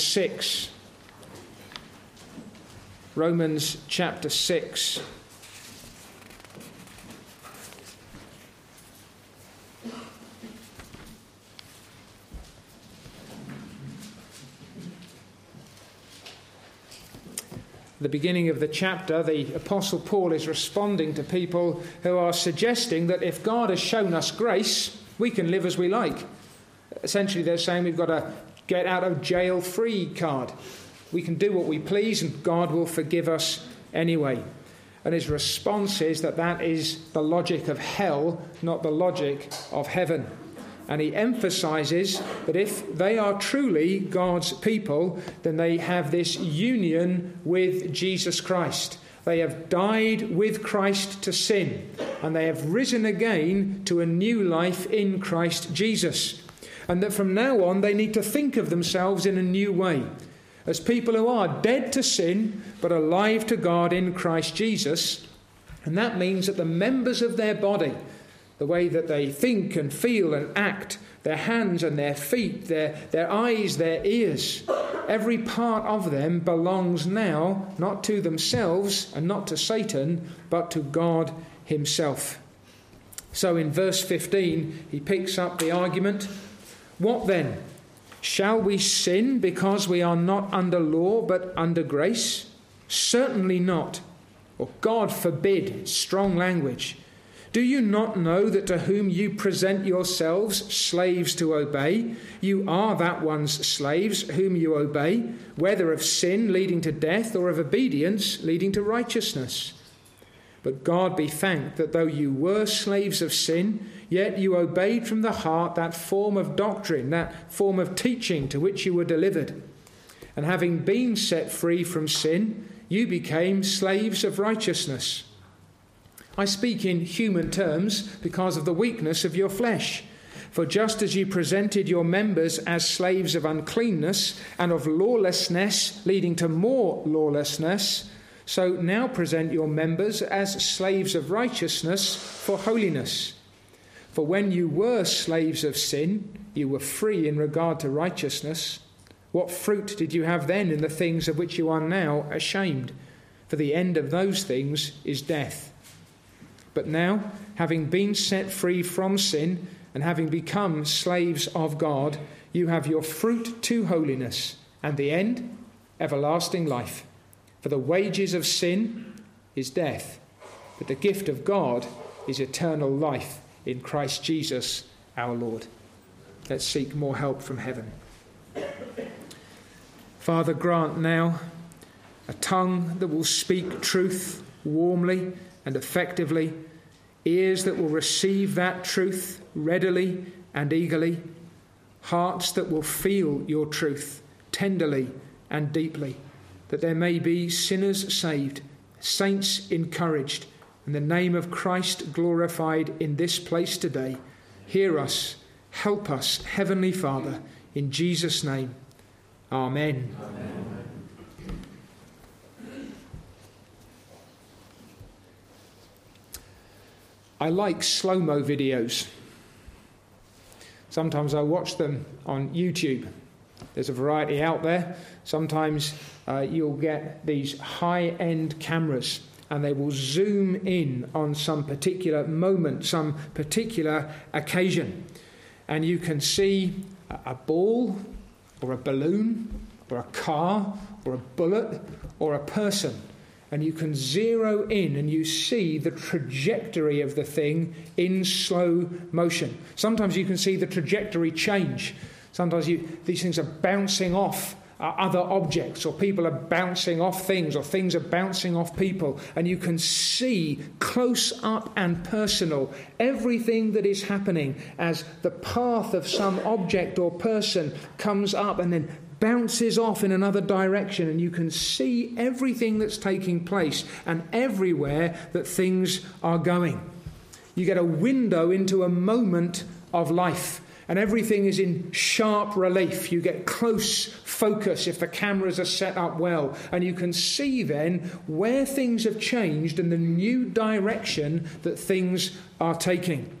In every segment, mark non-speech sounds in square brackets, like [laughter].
6. Romans chapter 6. the beginning of the chapter, the Apostle Paul is responding to people who are suggesting that if God has shown us grace, we can live as we like. Essentially, they're saying we've got a get out of jail free card. We can do what we please and God will forgive us anyway. And his response is that that is the logic of hell, not the logic of heaven. And he emphasizes that if they are truly God's people, then they have this union with Jesus Christ. They have died with Christ to sin, and they have risen again to a new life in Christ Jesus. And that from now on, they need to think of themselves in a new way as people who are dead to sin but alive to God in Christ Jesus. And that means that the members of their body, the way that they think and feel and act, their hands and their feet, their, their eyes, their ears, every part of them belongs now not to themselves and not to Satan, but to God Himself. So in verse 15, he picks up the argument What then? Shall we sin because we are not under law but under grace? Certainly not. Or God forbid, strong language. Do you not know that to whom you present yourselves slaves to obey, you are that one's slaves whom you obey, whether of sin leading to death or of obedience leading to righteousness? But God be thanked that though you were slaves of sin, yet you obeyed from the heart that form of doctrine, that form of teaching to which you were delivered. And having been set free from sin, you became slaves of righteousness. I speak in human terms because of the weakness of your flesh. For just as you presented your members as slaves of uncleanness and of lawlessness, leading to more lawlessness, so now present your members as slaves of righteousness for holiness. For when you were slaves of sin, you were free in regard to righteousness. What fruit did you have then in the things of which you are now ashamed? For the end of those things is death. But now, having been set free from sin and having become slaves of God, you have your fruit to holiness, and the end, everlasting life. For the wages of sin is death, but the gift of God is eternal life in Christ Jesus our Lord. Let's seek more help from heaven. Father, grant now a tongue that will speak truth warmly and effectively, ears that will receive that truth readily and eagerly, hearts that will feel your truth tenderly and deeply, that there may be sinners saved, saints encouraged, and the name of Christ glorified in this place today. Hear us, help us, Heavenly Father, in Jesus' name. Amen. Amen. I like slow mo videos. Sometimes I watch them on YouTube. There's a variety out there. Sometimes uh, you'll get these high end cameras and they will zoom in on some particular moment, some particular occasion. And you can see a ball or a balloon or a car or a bullet or a person and you can zero in and you see the trajectory of the thing in slow motion. Sometimes you can see the trajectory change. Sometimes you, these things are bouncing off uh, other objects, or people are bouncing off things, or things are bouncing off people, and you can see close up and personal everything that is happening as the path of some object or person comes up and then bounces off in another direction, and you can see everything that's taking place and everywhere that things are going. You get a window into a moment of life, and everything is in sharp relief. You get close focus if the cameras are set up well, and you can see then where things have changed and the new direction that things are taking.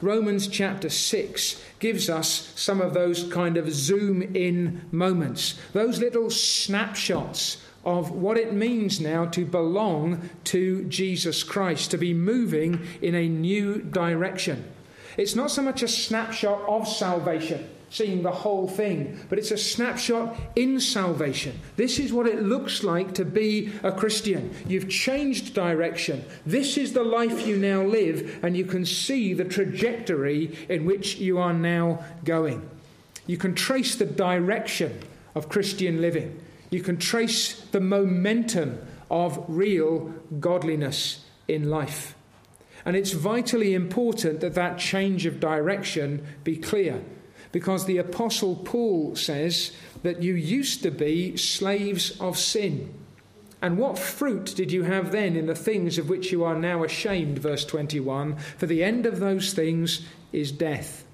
Romans chapter 6 gives us some of those kind of zoom in moments, those little snapshots of what it means now to belong to Jesus Christ, to be moving in a new direction. It's not so much a snapshot of salvation, seeing the whole thing, but it's a snapshot in salvation. This is what it looks like to be a Christian. You've changed direction. This is the life you now live, and you can see the trajectory in which you are now going. You can trace the direction of Christian living. You can trace the momentum of real godliness in life. And it's vitally important that that change of direction be clear because the Apostle Paul says that you used to be slaves of sin. And what fruit did you have then in the things of which you are now ashamed? Verse 21 For the end of those things is death.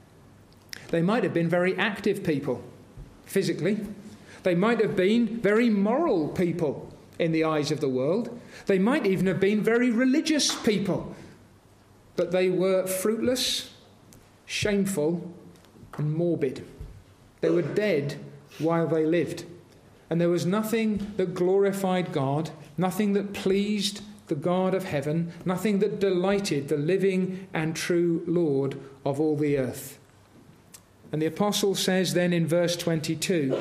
They might have been very active people, physically. They might have been very moral people in the eyes of the world. They might even have been very religious people. But they were fruitless, shameful, and morbid. They were dead while they lived. And there was nothing that glorified God, nothing that pleased the God of heaven, nothing that delighted the living and true Lord of all the earth. And the apostle says then in verse 22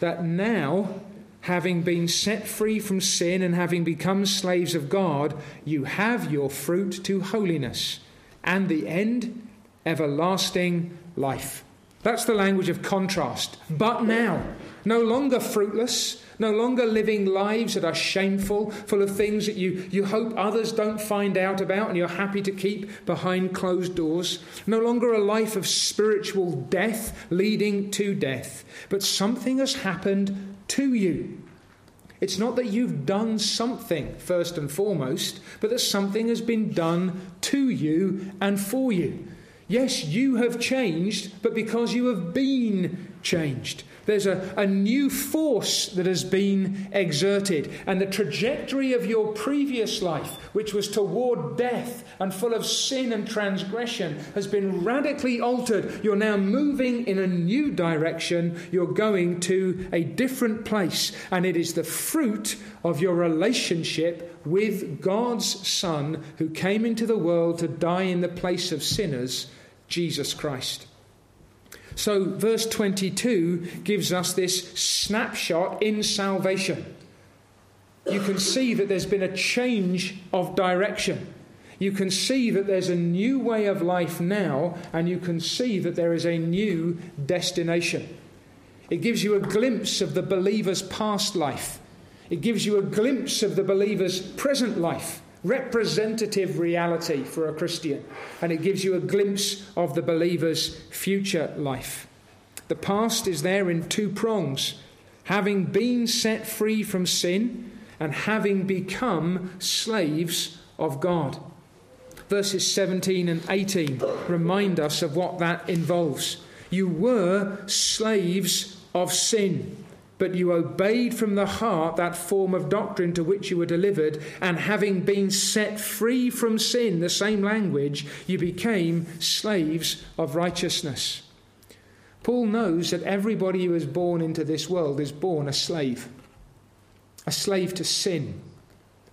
that now, having been set free from sin and having become slaves of God, you have your fruit to holiness, and the end, everlasting life. That's the language of contrast. But now, no longer fruitless, no longer living lives that are shameful, full of things that you, you hope others don't find out about and you're happy to keep behind closed doors. No longer a life of spiritual death leading to death, but something has happened to you. It's not that you've done something first and foremost, but that something has been done to you and for you. Yes, you have changed, but because you have been changed. There's a, a new force that has been exerted, and the trajectory of your previous life, which was toward death and full of sin and transgression, has been radically altered. You're now moving in a new direction. You're going to a different place, and it is the fruit of your relationship with God's Son who came into the world to die in the place of sinners Jesus Christ. So, verse 22 gives us this snapshot in salvation. You can see that there's been a change of direction. You can see that there's a new way of life now, and you can see that there is a new destination. It gives you a glimpse of the believer's past life, it gives you a glimpse of the believer's present life representative reality for a Christian, and it gives you a glimpse of the believer's future life. The past is there in two prongs having been set free from sin and having become slaves of God. Verses 17 and 18 remind us of what that involves. You were slaves of sin but you obeyed from the heart that form of doctrine to which you were delivered, and having been set free from sin, the same language, you became slaves of righteousness. Paul knows that everybody who is born into this world is born a slave. A slave to sin,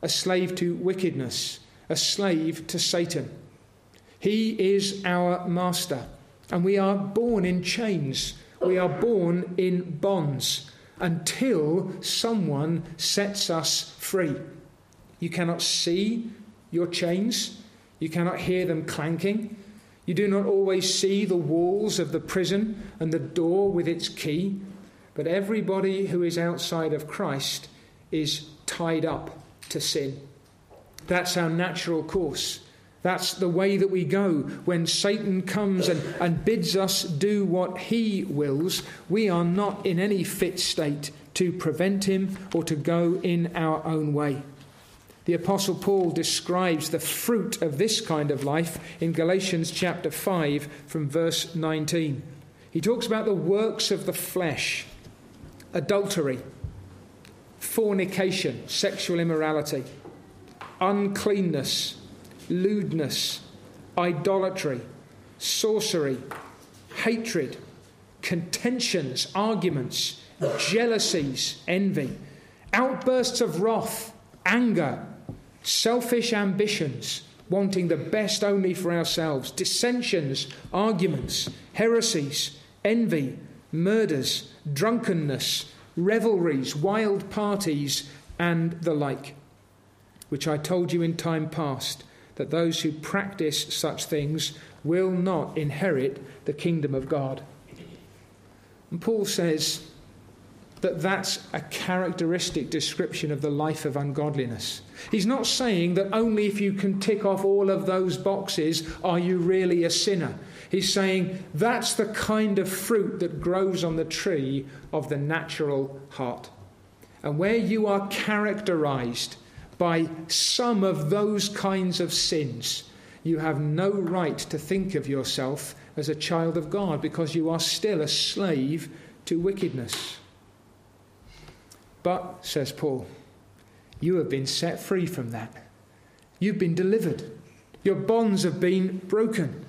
a slave to wickedness, a slave to Satan. He is our master, and we are born in chains, we are born in bonds until someone sets us free. You cannot see your chains, you cannot hear them clanking. You do not always see the walls of the prison and the door with its key, but everybody who is outside of Christ is tied up to sin. That's our natural course. That's the way that we go. When Satan comes and, and bids us do what he wills, we are not in any fit state to prevent him or to go in our own way. The Apostle Paul describes the fruit of this kind of life in Galatians chapter 5 from verse 19. He talks about the works of the flesh adultery, fornication, sexual immorality, uncleanness lewdness, idolatry, sorcery, hatred, contentions, arguments, jealousies, envy, outbursts of wrath, anger, selfish ambitions, wanting the best only for ourselves, dissensions, arguments, heresies, envy, murders, drunkenness, revelries, wild parties, and the like, which I told you in time past, that those who practice such things will not inherit the kingdom of God. And Paul says that that's a characteristic description of the life of ungodliness. He's not saying that only if you can tick off all of those boxes are you really a sinner. He's saying that's the kind of fruit that grows on the tree of the natural heart. And where you are characterized by some of those kinds of sins, you have no right to think of yourself as a child of God because you are still a slave to wickedness. But, says Paul, you have been set free from that. You've been delivered. Your bonds have been broken.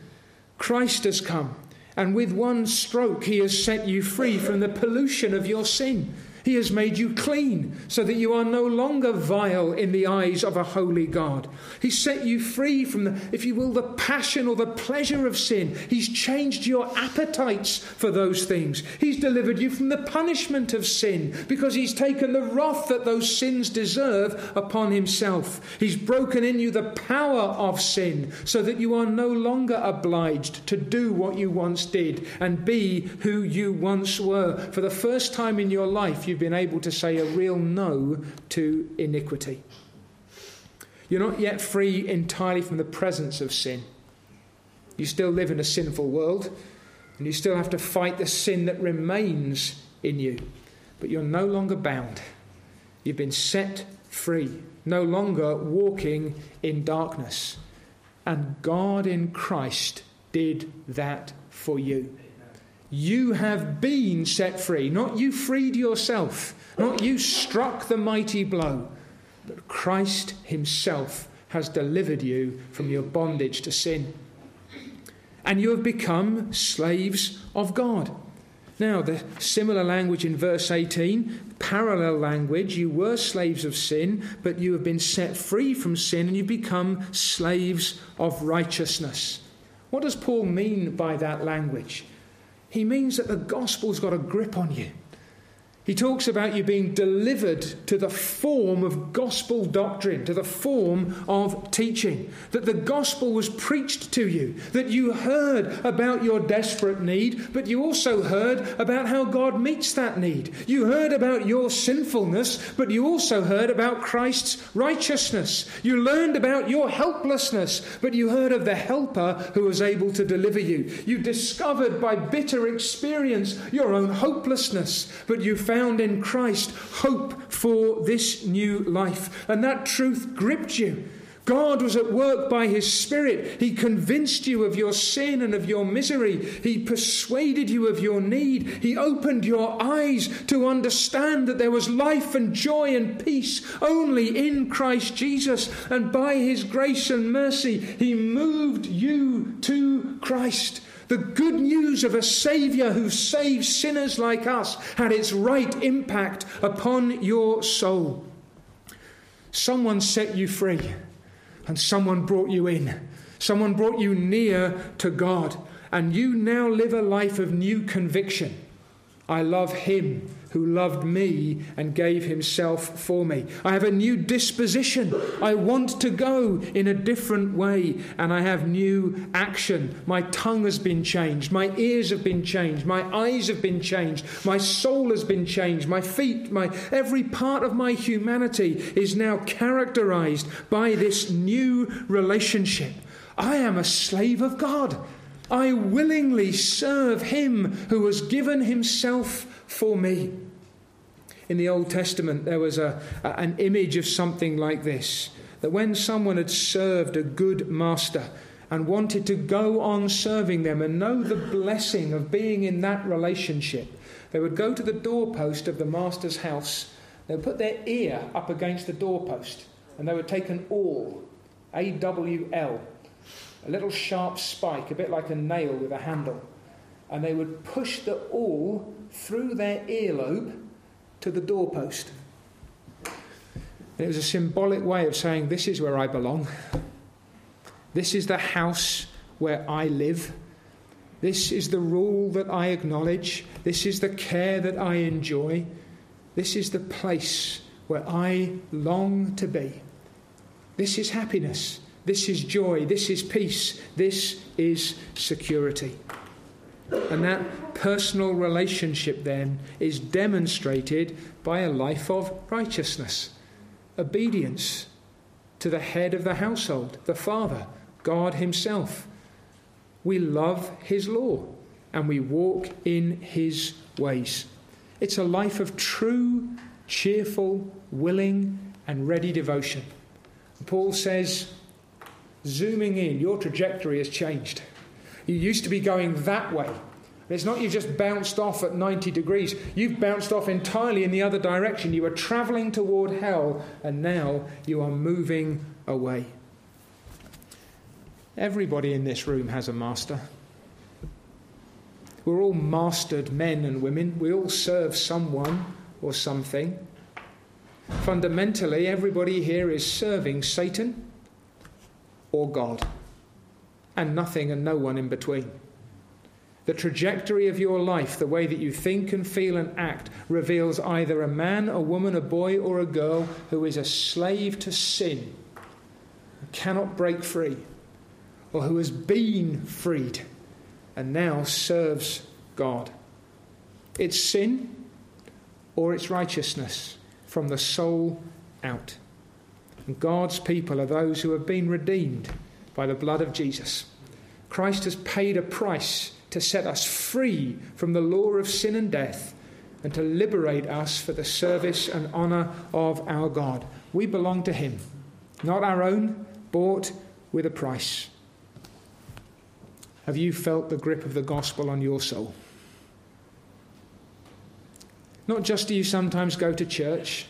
Christ has come, and with one stroke, he has set you free from the pollution of your sin. He has made you clean so that you are no longer vile in the eyes of a holy God. He set you free from the, if you will, the passion or the pleasure of sin. He's changed your appetites for those things. He's delivered you from the punishment of sin because He's taken the wrath that those sins deserve upon Himself. He's broken in you the power of sin so that you are no longer obliged to do what you once did and be who you once were. For the first time in your life, you you've been able to say a real no to iniquity. You're not yet free entirely from the presence of sin. You still live in a sinful world, and you still have to fight the sin that remains in you. But you're no longer bound. You've been set free, no longer walking in darkness. And God in Christ did that for you. You have been set free. Not you freed yourself, not you struck the mighty blow, but Christ Himself has delivered you from your bondage to sin. And you have become slaves of God. Now, the similar language in verse 18, parallel language, you were slaves of sin, but you have been set free from sin and you've become slaves of righteousness. What does Paul mean by that language? He means that the gospel's got a grip on you. He talks about you being delivered to the form of gospel doctrine, to the form of teaching. That the gospel was preached to you, that you heard about your desperate need, but you also heard about how God meets that need. You heard about your sinfulness, but you also heard about Christ's righteousness. You learned about your helplessness, but you heard of the helper who was able to deliver you. You discovered by bitter experience your own hopelessness, but you found found in Christ hope for this new life. And that truth gripped you. God was at work by His Spirit. He convinced you of your sin and of your misery. He persuaded you of your need. He opened your eyes to understand that there was life and joy and peace only in Christ Jesus. And by His grace and mercy, He moved you to Christ. The good news of a Saviour who saves sinners like us had its right impact upon your soul. Someone set you free, and someone brought you in. Someone brought you near to God, and you now live a life of new conviction. I love Him who loved me and gave himself for me. I have a new disposition. I want to go in a different way, and I have new action. My tongue has been changed. My ears have been changed. My eyes have been changed. My soul has been changed. My feet, my every part of my humanity is now characterized by this new relationship. I am a slave of God. I willingly serve him who has given himself for me. In the Old Testament, there was a, an image of something like this that when someone had served a good master and wanted to go on serving them and know the blessing of being in that relationship, they would go to the doorpost of the master's house, they would put their ear up against the doorpost, and they would take an awl, A W L, a little sharp spike, a bit like a nail with a handle, and they would push the awl through their earlobe to the doorpost. It was a symbolic way of saying, This is where I belong. This is the house where I live. This is the rule that I acknowledge. This is the care that I enjoy. This is the place where I long to be. This is happiness. This is joy. This is peace. This is security. And that personal relationship then is demonstrated by a life of righteousness, obedience to the head of the household, the Father, God Himself. We love His law and we walk in His ways. It's a life of true, cheerful, willing, and ready devotion. Paul says, zooming in, your trajectory has changed. You used to be going that way. It's not you just bounced off at 90 degrees. You've bounced off entirely in the other direction. You were traveling toward hell, and now you are moving away. Everybody in this room has a master. We're all mastered men and women. We all serve someone or something. Fundamentally, everybody here is serving Satan or God, and nothing and no one in between. The trajectory of your life, the way that you think and feel and act, reveals either a man, a woman, a boy, or a girl who is a slave to sin, who cannot break free, or who has been freed and now serves God. It's sin or it's righteousness from the soul out. And God's people are those who have been redeemed by the blood of Jesus. Christ has paid a price to set us free from the law of sin and death and to liberate us for the service and honour of our God. We belong to Him, not our own, bought with a price. Have you felt the grip of the gospel on your soul? Not just do you sometimes go to church,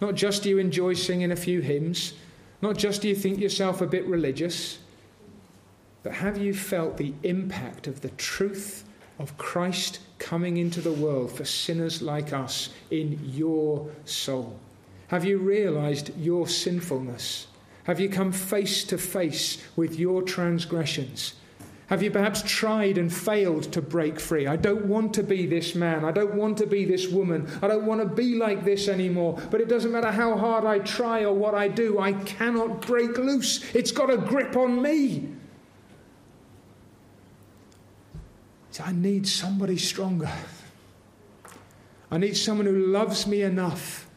not just do you enjoy singing a few hymns, not just do you think yourself a bit religious, but have you felt the impact of the truth of Christ coming into the world for sinners like us in your soul? Have you realized your sinfulness? Have you come face to face with your transgressions? Have you perhaps tried and failed to break free? I don't want to be this man. I don't want to be this woman. I don't want to be like this anymore. But it doesn't matter how hard I try or what I do, I cannot break loose. It's got a grip on me. So I need somebody stronger. I need someone who loves me enough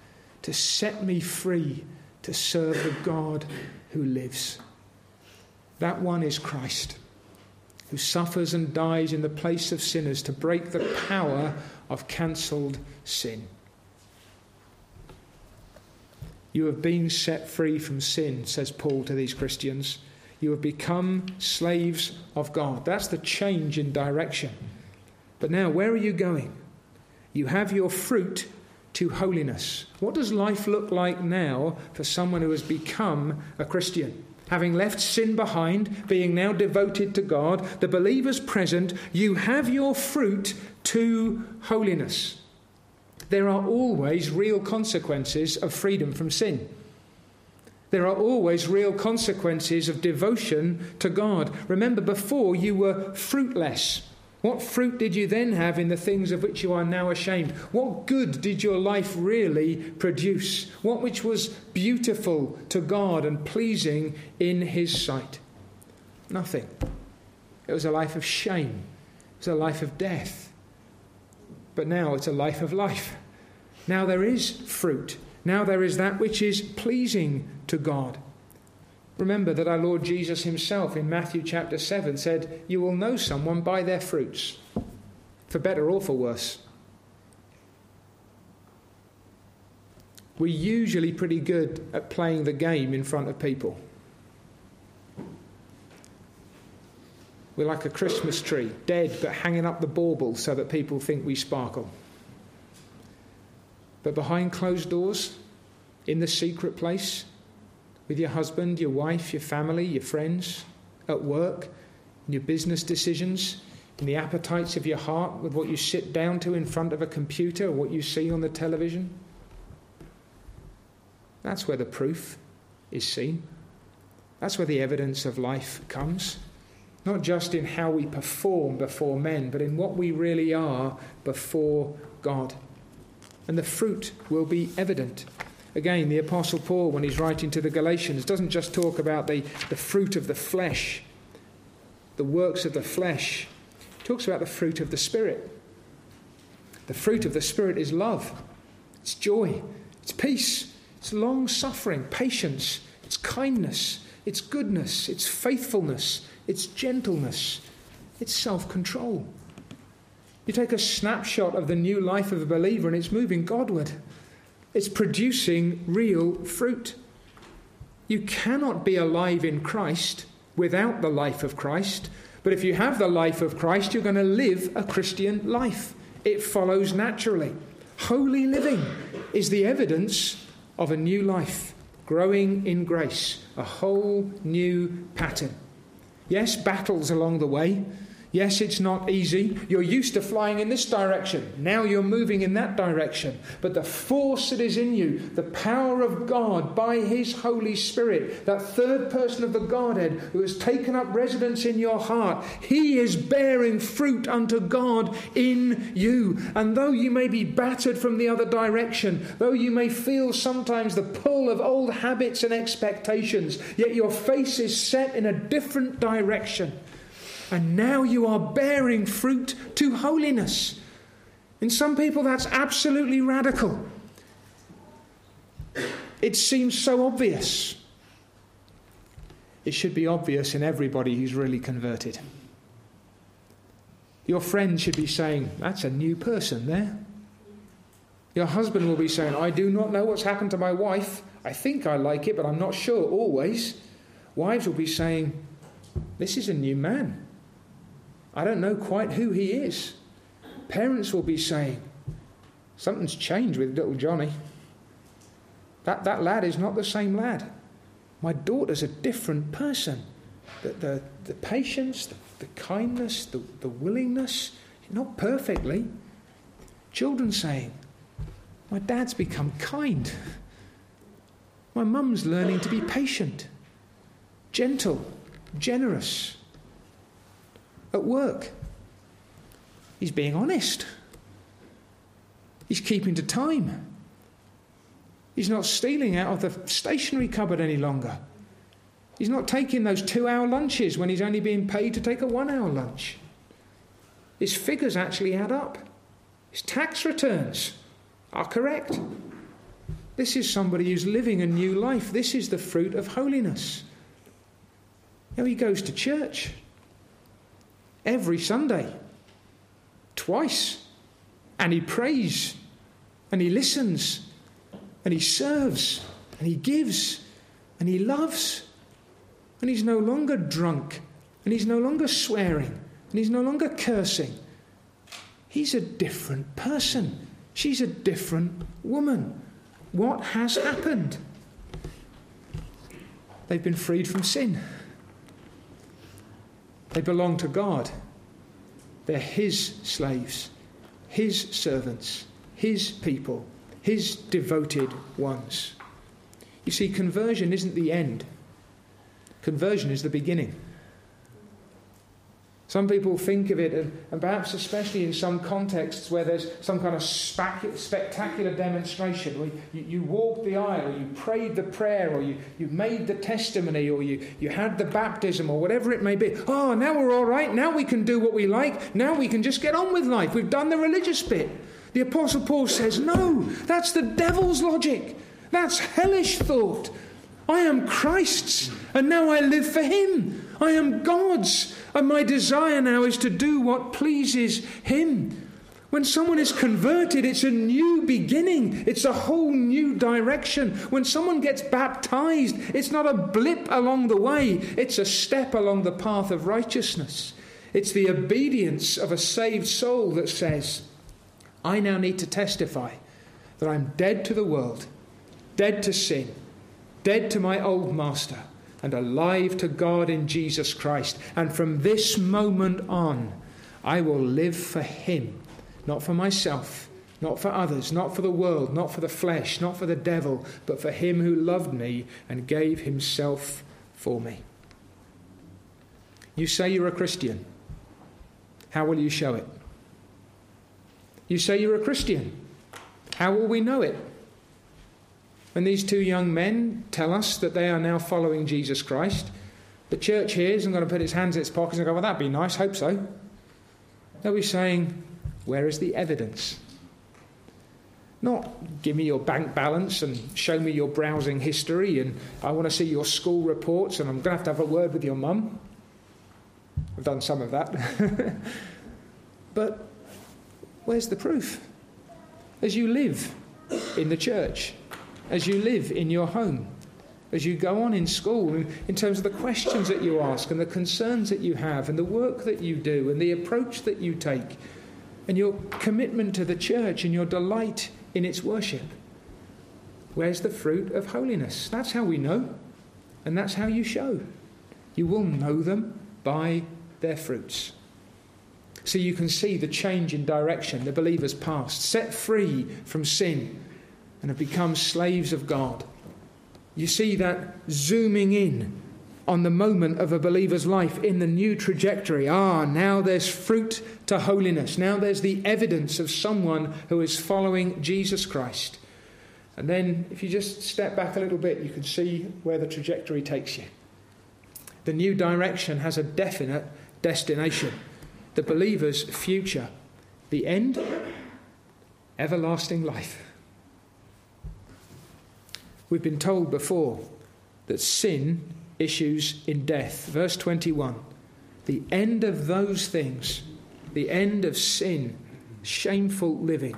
to set me free to serve the God who lives. That one is Christ who suffers and dies in the place of sinners to break the power of cancelled sin. You have been set free from sin, says Paul to these Christians. You have become slaves of God. That's the change in direction. But now, where are you going? You have your fruit to holiness. What does life look like now for someone who has become a Christian? Having left sin behind, being now devoted to God, the believers present, you have your fruit to holiness. There are always real consequences of freedom from sin. There are always real consequences of devotion to God. Remember, before you were fruitless. What fruit did you then have in the things of which you are now ashamed? What good did your life really produce? What which was beautiful to God and pleasing in His sight? Nothing. It was a life of shame, it was a life of death. But now it's a life of life. Now there is fruit. Now there is that which is pleasing to God. Remember that our Lord Jesus himself in Matthew chapter 7 said, You will know someone by their fruits, for better or for worse. We're usually pretty good at playing the game in front of people. We're like a Christmas tree, dead but hanging up the baubles so that people think we sparkle. But behind closed doors, in the secret place, with your husband, your wife, your family, your friends, at work, in your business decisions, in the appetites of your heart, with what you sit down to in front of a computer or what you see on the television? That's where the proof is seen. That's where the evidence of life comes. Not just in how we perform before men, but in what we really are before God. And the fruit will be evident. Again, the Apostle Paul, when he's writing to the Galatians, doesn't just talk about the, the fruit of the flesh, the works of the flesh, he talks about the fruit of the Spirit. The fruit of the Spirit is love, it's joy, it's peace, it's long suffering, patience, it's kindness, it's goodness, it's faithfulness, it's gentleness, it's self control. You take a snapshot of the new life of a believer and it's moving Godward. It's producing real fruit. You cannot be alive in Christ without the life of Christ, but if you have the life of Christ, you're going to live a Christian life. It follows naturally. Holy living is the evidence of a new life, growing in grace, a whole new pattern. Yes, battles along the way. Yes, it's not easy. You're used to flying in this direction. Now you're moving in that direction. But the force that is in you, the power of God by His Holy Spirit, that third person of the Godhead who has taken up residence in your heart, He is bearing fruit unto God in you. And though you may be battered from the other direction, though you may feel sometimes the pull of old habits and expectations, yet your face is set in a different direction and now you are bearing fruit to holiness. In some people, that's absolutely radical. It seems so obvious. It should be obvious in everybody who's really converted. Your friend should be saying, That's a new person there. Your husband will be saying, I do not know what's happened to my wife. I think I like it, but I'm not sure always. Wives will be saying, This is a new man. I don't know quite who he is. Parents will be saying, Something's changed with little Johnny. That, that lad is not the same lad. My daughter's a different person. The, the, the patience, the, the kindness, the, the willingness, not perfectly. Children saying, My dad's become kind. My mum's learning to be patient, gentle, generous at work. He's being honest. He's keeping to time. He's not stealing out of the stationery cupboard any longer. He's not taking those two hour lunches when he's only being paid to take a one hour lunch. His figures actually add up. His tax returns are correct. This is somebody who's living a new life. This is the fruit of holiness. Now he goes to church every Sunday, twice. And he prays, and he listens, and he serves, and he gives, and he loves. And he's no longer drunk, and he's no longer swearing, and he's no longer cursing. He's a different person. She's a different woman. What has happened? They've been freed from sin. They belong to God. They're His slaves, His servants, His people, His devoted ones. You see, conversion isn't the end, conversion is the beginning. Some people think of it, and, perhaps especially in some contexts where there's some kind of spectacular demonstration, where you, you walked the aisle, or you prayed the prayer, or you, you made the testimony, or you, you had the baptism, or whatever it may be. Oh, now we're all right. Now we can do what we like. Now we can just get on with life. We've done the religious bit. The Apostle Paul says, no, that's the devil's logic. That's hellish thought. I am Christ's, and now I live for him. I am God's, and my desire now is to do what pleases Him. When someone is converted, it's a new beginning. It's a whole new direction. When someone gets baptized, it's not a blip along the way, it's a step along the path of righteousness. It's the obedience of a saved soul that says, I now need to testify that I'm dead to the world, dead to sin, dead to my old master, and alive to God in Jesus Christ. And from this moment on, I will live for Him, not for myself, not for others, not for the world, not for the flesh, not for the devil, but for Him who loved me and gave Himself for me. You say you're a Christian. How will you show it? You say you're a Christian. How will we know it? When these two young men tell us that they are now following Jesus Christ, the church hears and going to put its hands in its pockets and go, Well, that'd be nice, hope so. They'll be saying, Where is the evidence? Not give me your bank balance and show me your browsing history and I want to see your school reports and I'm going to have to have a word with your mum. I've done some of that. [laughs] but where's the proof? As you live in the church, as you live in your home, as you go on in school, in terms of the questions that you ask and the concerns that you have and the work that you do and the approach that you take and your commitment to the church and your delight in its worship. Where's the fruit of holiness? That's how we know, and that's how you show. You will know them by their fruits. So you can see the change in direction the believers passed, set free from sin and have become slaves of God. You see that zooming in on the moment of a believer's life in the new trajectory. Ah, now there's fruit to holiness. Now there's the evidence of someone who is following Jesus Christ. And then, if you just step back a little bit, you can see where the trajectory takes you. The new direction has a definite destination the believer's future. The end? Everlasting life. We've been told before that sin issues in death. Verse 21 The end of those things, the end of sin, shameful living,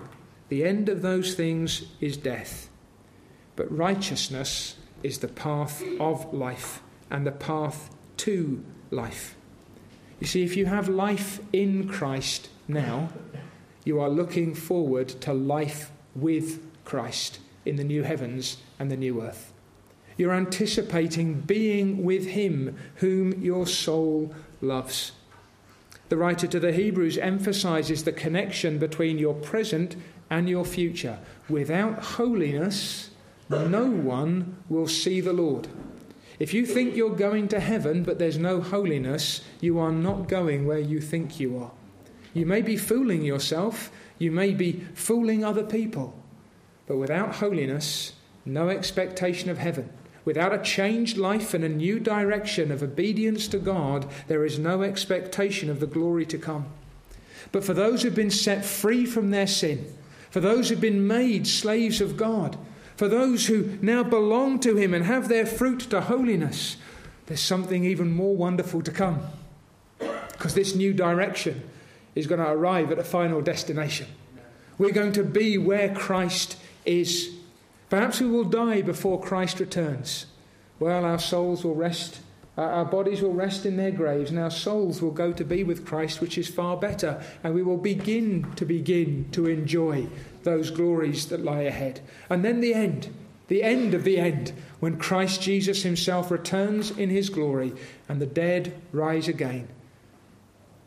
the end of those things is death. But righteousness is the path of life and the path to life. You see, if you have life in Christ now, you are looking forward to life with Christ in the new heavens and the new earth. You're anticipating being with Him whom your soul loves. The writer to the Hebrews emphasizes the connection between your present and your future. Without holiness, no one will see the Lord. If you think you're going to heaven but there's no holiness, you are not going where you think you are. You may be fooling yourself, you may be fooling other people, but without holiness, no expectation of heaven. Without a changed life and a new direction of obedience to God, there is no expectation of the glory to come. But for those who've been set free from their sin, for those who've been made slaves of God, for those who now belong to Him and have their fruit to holiness, there's something even more wonderful to come. Because this new direction is going to arrive at a final destination. We're going to be where Christ is. Perhaps we will die before Christ returns. Well, our souls will rest, our bodies will rest in their graves, and our souls will go to be with Christ, which is far better. And we will begin to begin to enjoy those glories that lie ahead. And then the end, the end of the end, when Christ Jesus himself returns in his glory and the dead rise again.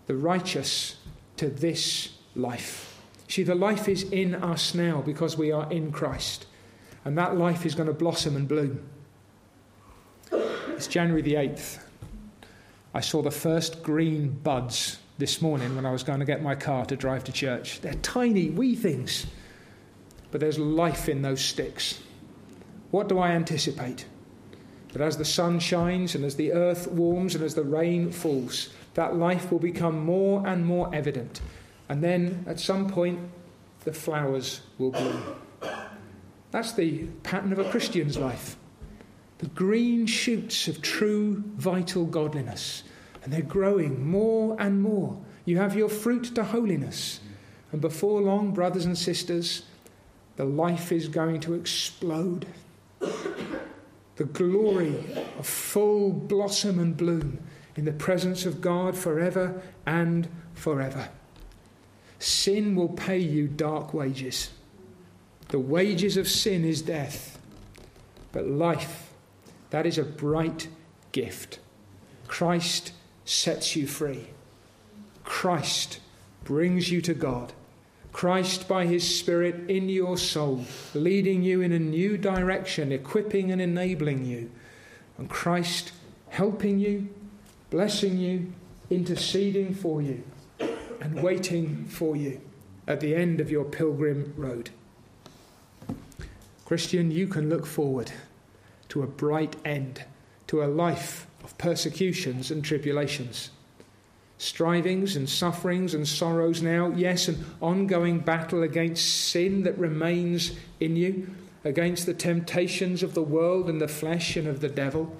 The righteous to this life. See, the life is in us now because we are in Christ. And that life is going to blossom and bloom. It's January the 8th. I saw the first green buds this morning when I was going to get my car to drive to church. They're tiny, wee things, but there's life in those sticks. What do I anticipate? That as the sun shines and as the earth warms and as the rain falls, that life will become more and more evident. And then at some point, the flowers will bloom. That's the pattern of a Christian's life. The green shoots of true, vital godliness. And they're growing more and more. You have your fruit to holiness. And before long, brothers and sisters, the life is going to explode. The glory of full blossom and bloom in the presence of God forever and forever. Sin will pay you dark wages. The wages of sin is death, but life, that is a bright gift. Christ sets you free. Christ brings you to God. Christ, by His Spirit in your soul, leading you in a new direction, equipping and enabling you. And Christ helping you, blessing you, interceding for you, and waiting for you at the end of your pilgrim road. Christian, you can look forward to a bright end, to a life of persecutions and tribulations. Strivings and sufferings and sorrows now, yes, an ongoing battle against sin that remains in you, against the temptations of the world and the flesh and of the devil.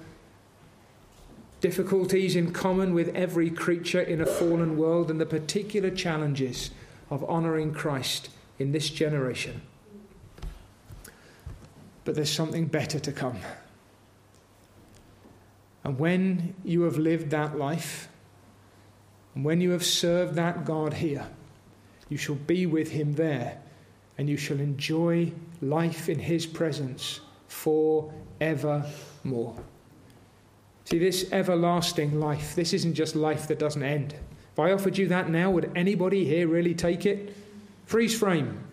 Difficulties in common with every creature in a fallen world, and the particular challenges of honouring Christ in this generation. But there's something better to come. And when you have lived that life, and when you have served that God here, you shall be with him there, and you shall enjoy life in his presence for evermore. See, this everlasting life, this isn't just life that doesn't end. If I offered you that now, would anybody here really take it? Freeze frame.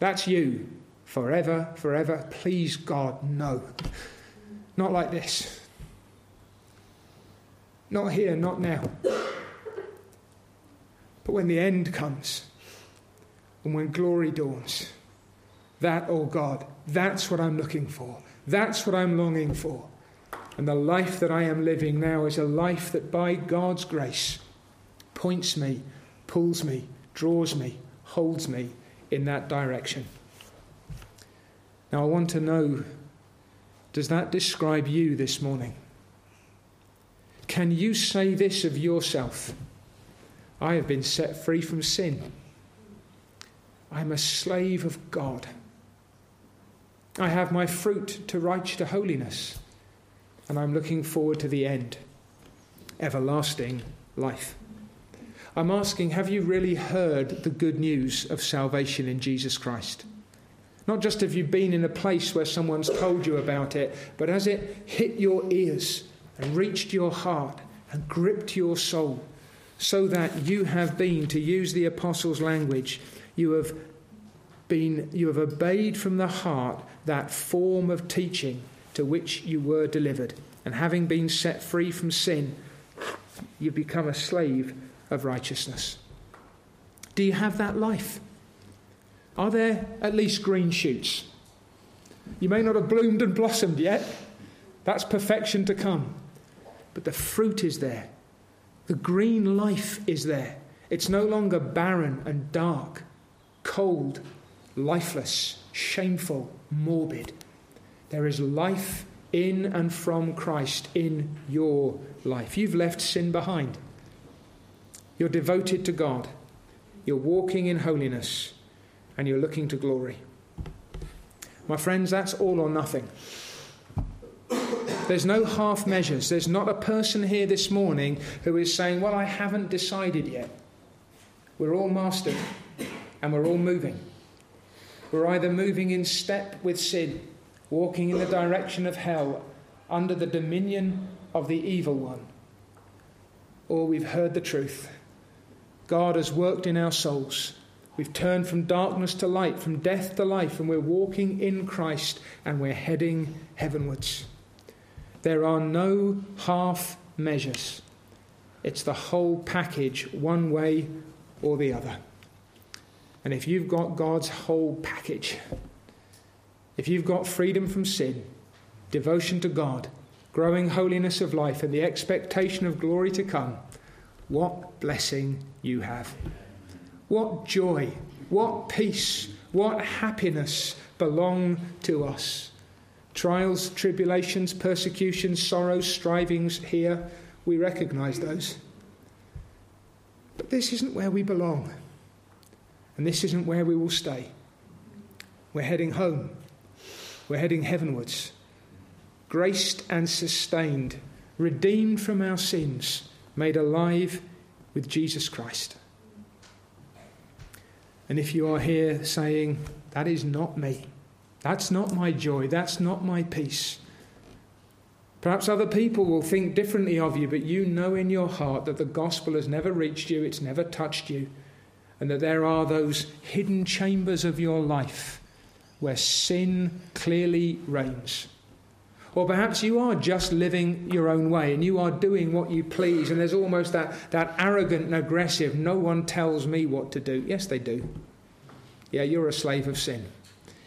That's you. Forever, forever. Please, God, no. Not like this. Not here, not now. But when the end comes, and when glory dawns, that, oh God, that's what I'm looking for. That's what I'm longing for. And the life that I am living now is a life that by God's grace points me, pulls me, draws me, holds me in that direction. Now, I want to know does that describe you this morning? Can you say this of yourself? I have been set free from sin. I'm a slave of God. I have my fruit to right to holiness, and I'm looking forward to the end everlasting life. I'm asking, have you really heard the good news of salvation in Jesus Christ? Not just have you been in a place where someone's told you about it, but has it hit your ears and reached your heart and gripped your soul so that you have been, to use the apostles' language, you have been, you have obeyed from the heart that form of teaching to which you were delivered. And having been set free from sin, you've become a slave of righteousness. Do you have that life? Are there at least green shoots? You may not have bloomed and blossomed yet. That's perfection to come. But the fruit is there. The green life is there. It's no longer barren and dark, cold, lifeless, shameful, morbid. There is life in and from Christ in your life. You've left sin behind. You're devoted to God. You're walking in holiness and you're looking to glory. My friends, that's all or nothing. There's no half measures. There's not a person here this morning who is saying, Well, I haven't decided yet. We're all mastered and we're all moving. We're either moving in step with sin, walking in the direction of hell under the dominion of the evil one, or we've heard the truth. God has worked in our souls. We've turned from darkness to light, from death to life, and we're walking in Christ and we're heading heavenwards. There are no half measures. It's the whole package, one way or the other. And if you've got God's whole package, if you've got freedom from sin, devotion to God, growing holiness of life, and the expectation of glory to come, what blessing you have. What joy, what peace, what happiness belong to us. Trials, tribulations, persecutions, sorrows, strivings here, we recognize those. But this isn't where we belong. And this isn't where we will stay. We're heading home. We're heading heavenwards. Graced and sustained, redeemed from our sins, made alive with Jesus Christ. And if you are here saying, That is not me, that's not my joy. That's not my peace. Perhaps other people will think differently of you, but you know in your heart that the gospel has never reached you, it's never touched you, and that there are those hidden chambers of your life where sin clearly reigns. Or perhaps you are just living your own way and you are doing what you please, and there's almost that, that arrogant and aggressive, no one tells me what to do. Yes, they do. Yeah, you're a slave of sin.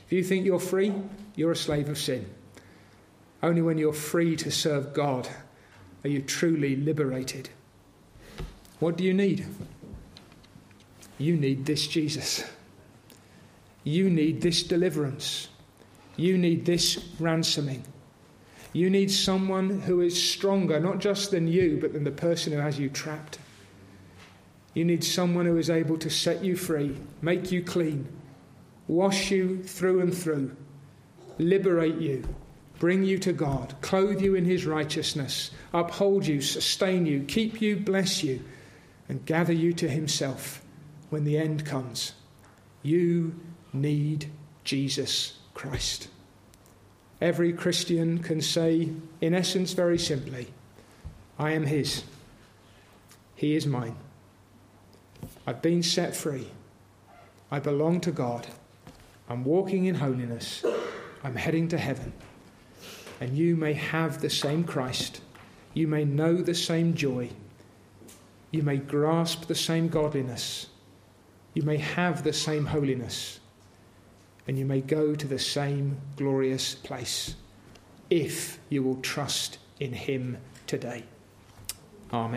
If you think you're free, you're a slave of sin. Only when you're free to serve God are you truly liberated. What do you need? You need this Jesus. You need this deliverance. You need this ransoming. You need someone who is stronger, not just than you, but than the person who has you trapped. You need someone who is able to set you free, make you clean, wash you through and through, liberate you, bring you to God, clothe you in his righteousness, uphold you, sustain you, keep you, bless you, and gather you to himself when the end comes. You need Jesus Christ. Every Christian can say, in essence, very simply, I am His. He is mine. I've been set free. I belong to God. I'm walking in holiness. I'm heading to heaven. And you may have the same Christ. You may know the same joy. You may grasp the same godliness. You may have the same holiness and you may go to the same glorious place if you will trust in Him today. Amen.